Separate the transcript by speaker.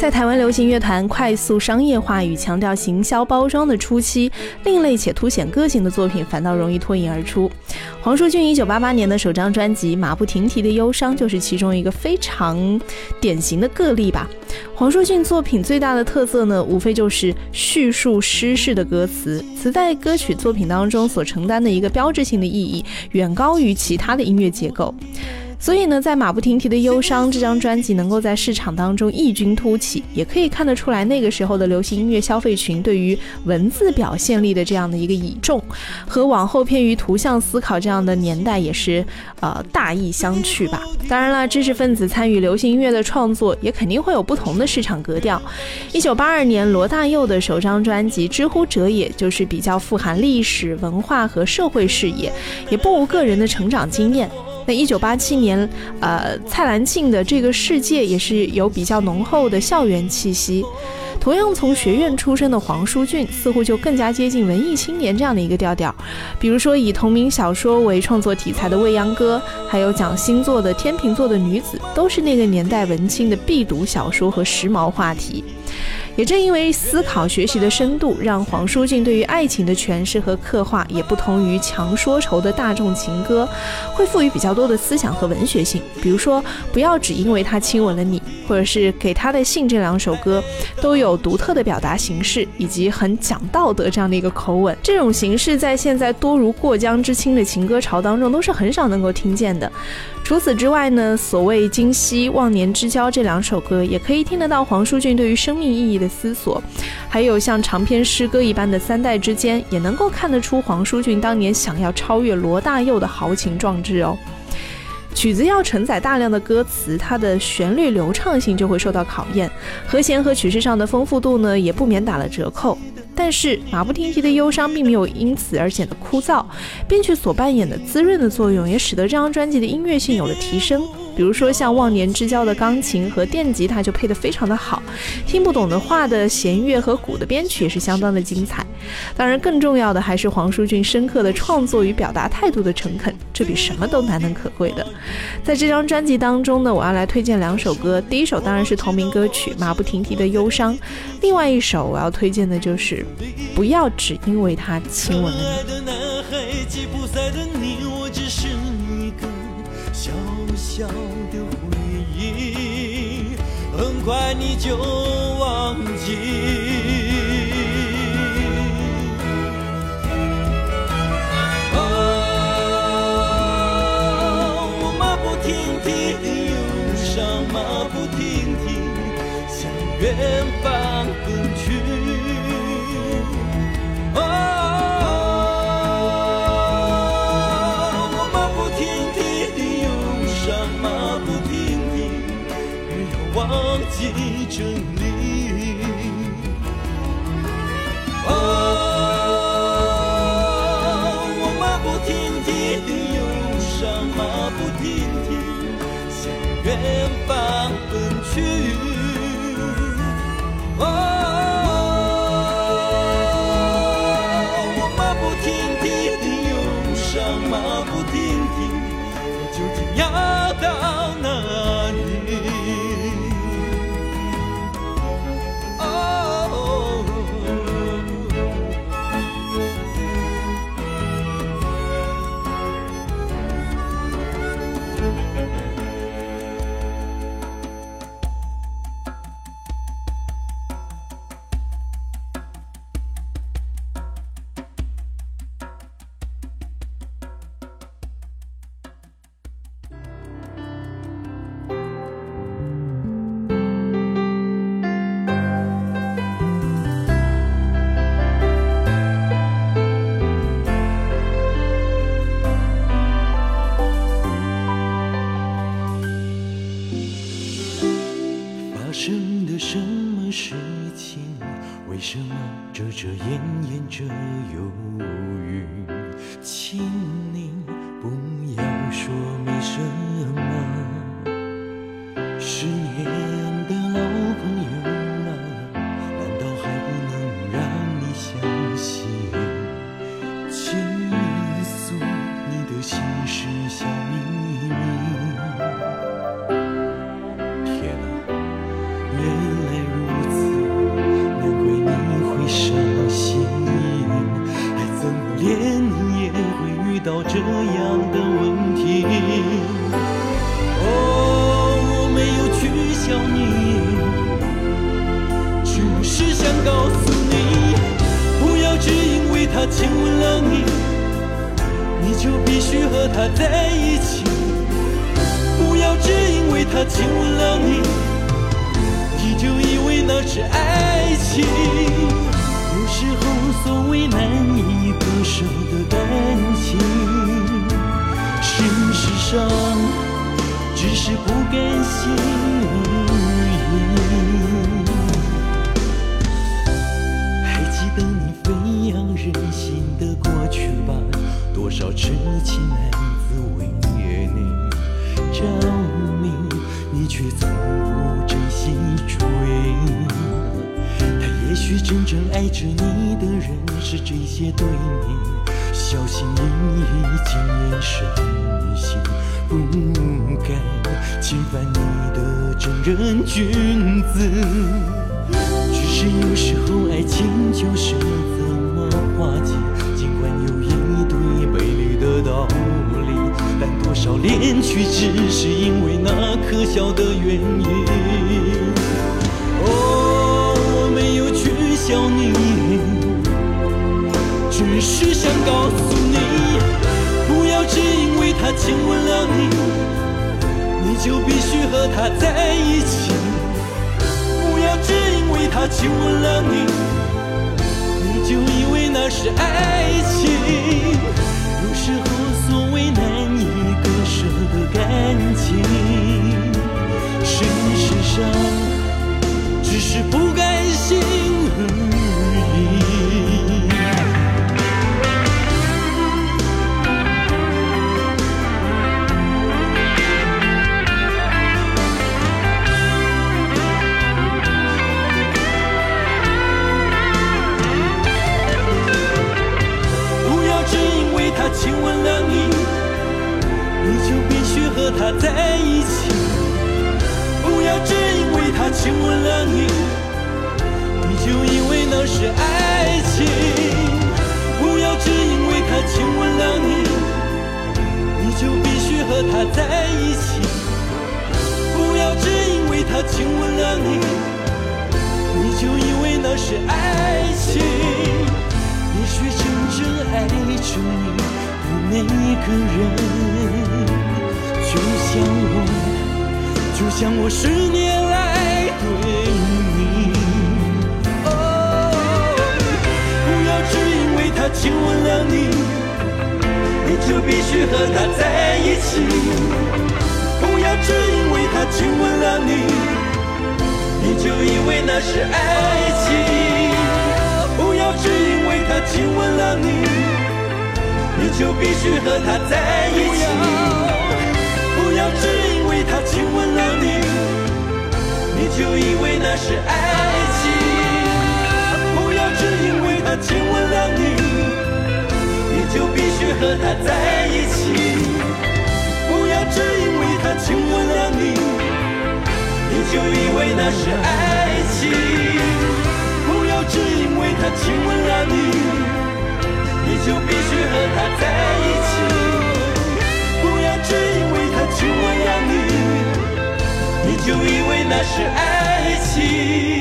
Speaker 1: 在台湾流行乐团快速商业化与强调行销包装的初期，另类且凸显个性的作品反倒容易脱颖而出。黄舒骏一九八八年的首张专辑《马不停蹄的忧伤》就是其中一个非常典型的个例吧。黄舒骏作品最大的特色呢，无非就是叙述诗式的歌词，词在歌曲作品当中所承担的一个标志性的意义，远高于其他的音乐结构。所以呢，在马不停蹄的忧伤这张专辑能够在市场当中异军突起，也可以看得出来那个时候的流行音乐消费群对于文字表现力的这样的一个倚重，和往后偏于图像思考这样的年代也是呃大异相去吧。当然了，知识分子参与流行音乐的创作，也肯定会有不同的市场格调。一九八二年，罗大佑的首张专辑《知乎者也》就是比较富含历史文化和社会视野，也不无个人的成长经验。那一九八七年，呃，蔡澜庆的这个世界也是有比较浓厚的校园气息。同样从学院出身的黄舒骏，似乎就更加接近文艺青年这样的一个调调。比如说以同名小说为创作题材的《未央歌》，还有讲星座的《天秤座的女子》，都是那个年代文青的必读小说和时髦话题。也正因为思考学习的深度，让黄舒骏对于爱情的诠释和刻画也不同于强说愁的大众情歌，会赋予比较多的思想和文学性。比如说，不要只因为他亲吻了你，或者是给他的信这两首歌，都有有独特的表达形式，以及很讲道德这样的一个口吻。这种形式在现在多如过江之青的情歌潮当中，都是很少能够听见的。除此之外呢，所谓《今夕忘年之交》这两首歌，也可以听得到黄舒骏对于生命意义的思索，还有像长篇诗歌一般的《三代之间》，也能够看得出黄舒骏当年想要超越罗大佑的豪情壮志哦。曲子要承载大量的歌词，它的旋律流畅性就会受到考验，和弦和曲式上的丰富度呢，也不免打了折扣。但是马不停蹄的忧伤并没有因此而显得枯燥，编曲所扮演的滋润的作用，也使得这张专辑的音乐性有了提升。比如说像《忘年之交》的钢琴和电吉他就配得非常的好，听不懂的话的弦乐和鼓的编曲也是相当的精彩。当然，更重要的还是黄舒骏深刻的创作与表达态度的诚恳，这比什么都难能可贵的。在这张专辑当中呢，我要来推荐两首歌，第一首当然是同名歌曲《马不停蹄的忧伤》，另外一首我要推荐的就是《不要只因为他亲吻你》。很快你就忘记。停地忧伤，马不停蹄向远方奔去。哦，我马不停蹄地忧伤，马不停蹄，没有忘记这里。
Speaker 2: 哦。十年去和他在一起。不要只因为他亲吻了你，你就以为那是爱情。有时候，所谓难以割舍痴情男子为你证明，你却从不真心追。他也许真正爱着你的人是这些对你小心翼翼、谨言慎行，不敢侵犯你的正人君子。只是有时候爱情就是怎么化解。道理，但多少恋曲，只是因为那可笑的原因。哦，我没有取笑你，只是想告诉你，不要只因为他亲吻了你，你就必须和他在一起。不要只因为他亲吻了你，你就以为那是爱情。有时候，所谓难以割。舍的感情，事实上只是不甘和他在一起，不要只因为他亲吻了你，你就以为那是爱情。不要只因为他亲吻了你，你就必须和他在一起。不要只因为他亲吻了你，你就以为那是爱情。也许真正爱着你。每一个人，就像我，就像我十年来对你。哦，不要只因为他亲吻了你，你就必须和他在一起。不要只因为他亲吻了你，你就以为那是爱情。不要只因为他亲吻了你。你就必须和他在一起，就以为那是爱情。不要只因为他亲吻了你，你就必须和他在一起。不要只因为他亲吻了你，你就以为那是爱情。不要只因为他亲吻了你。你就必须和他在一起，不要只因为他亲吻了你，你就以为那是爱。心。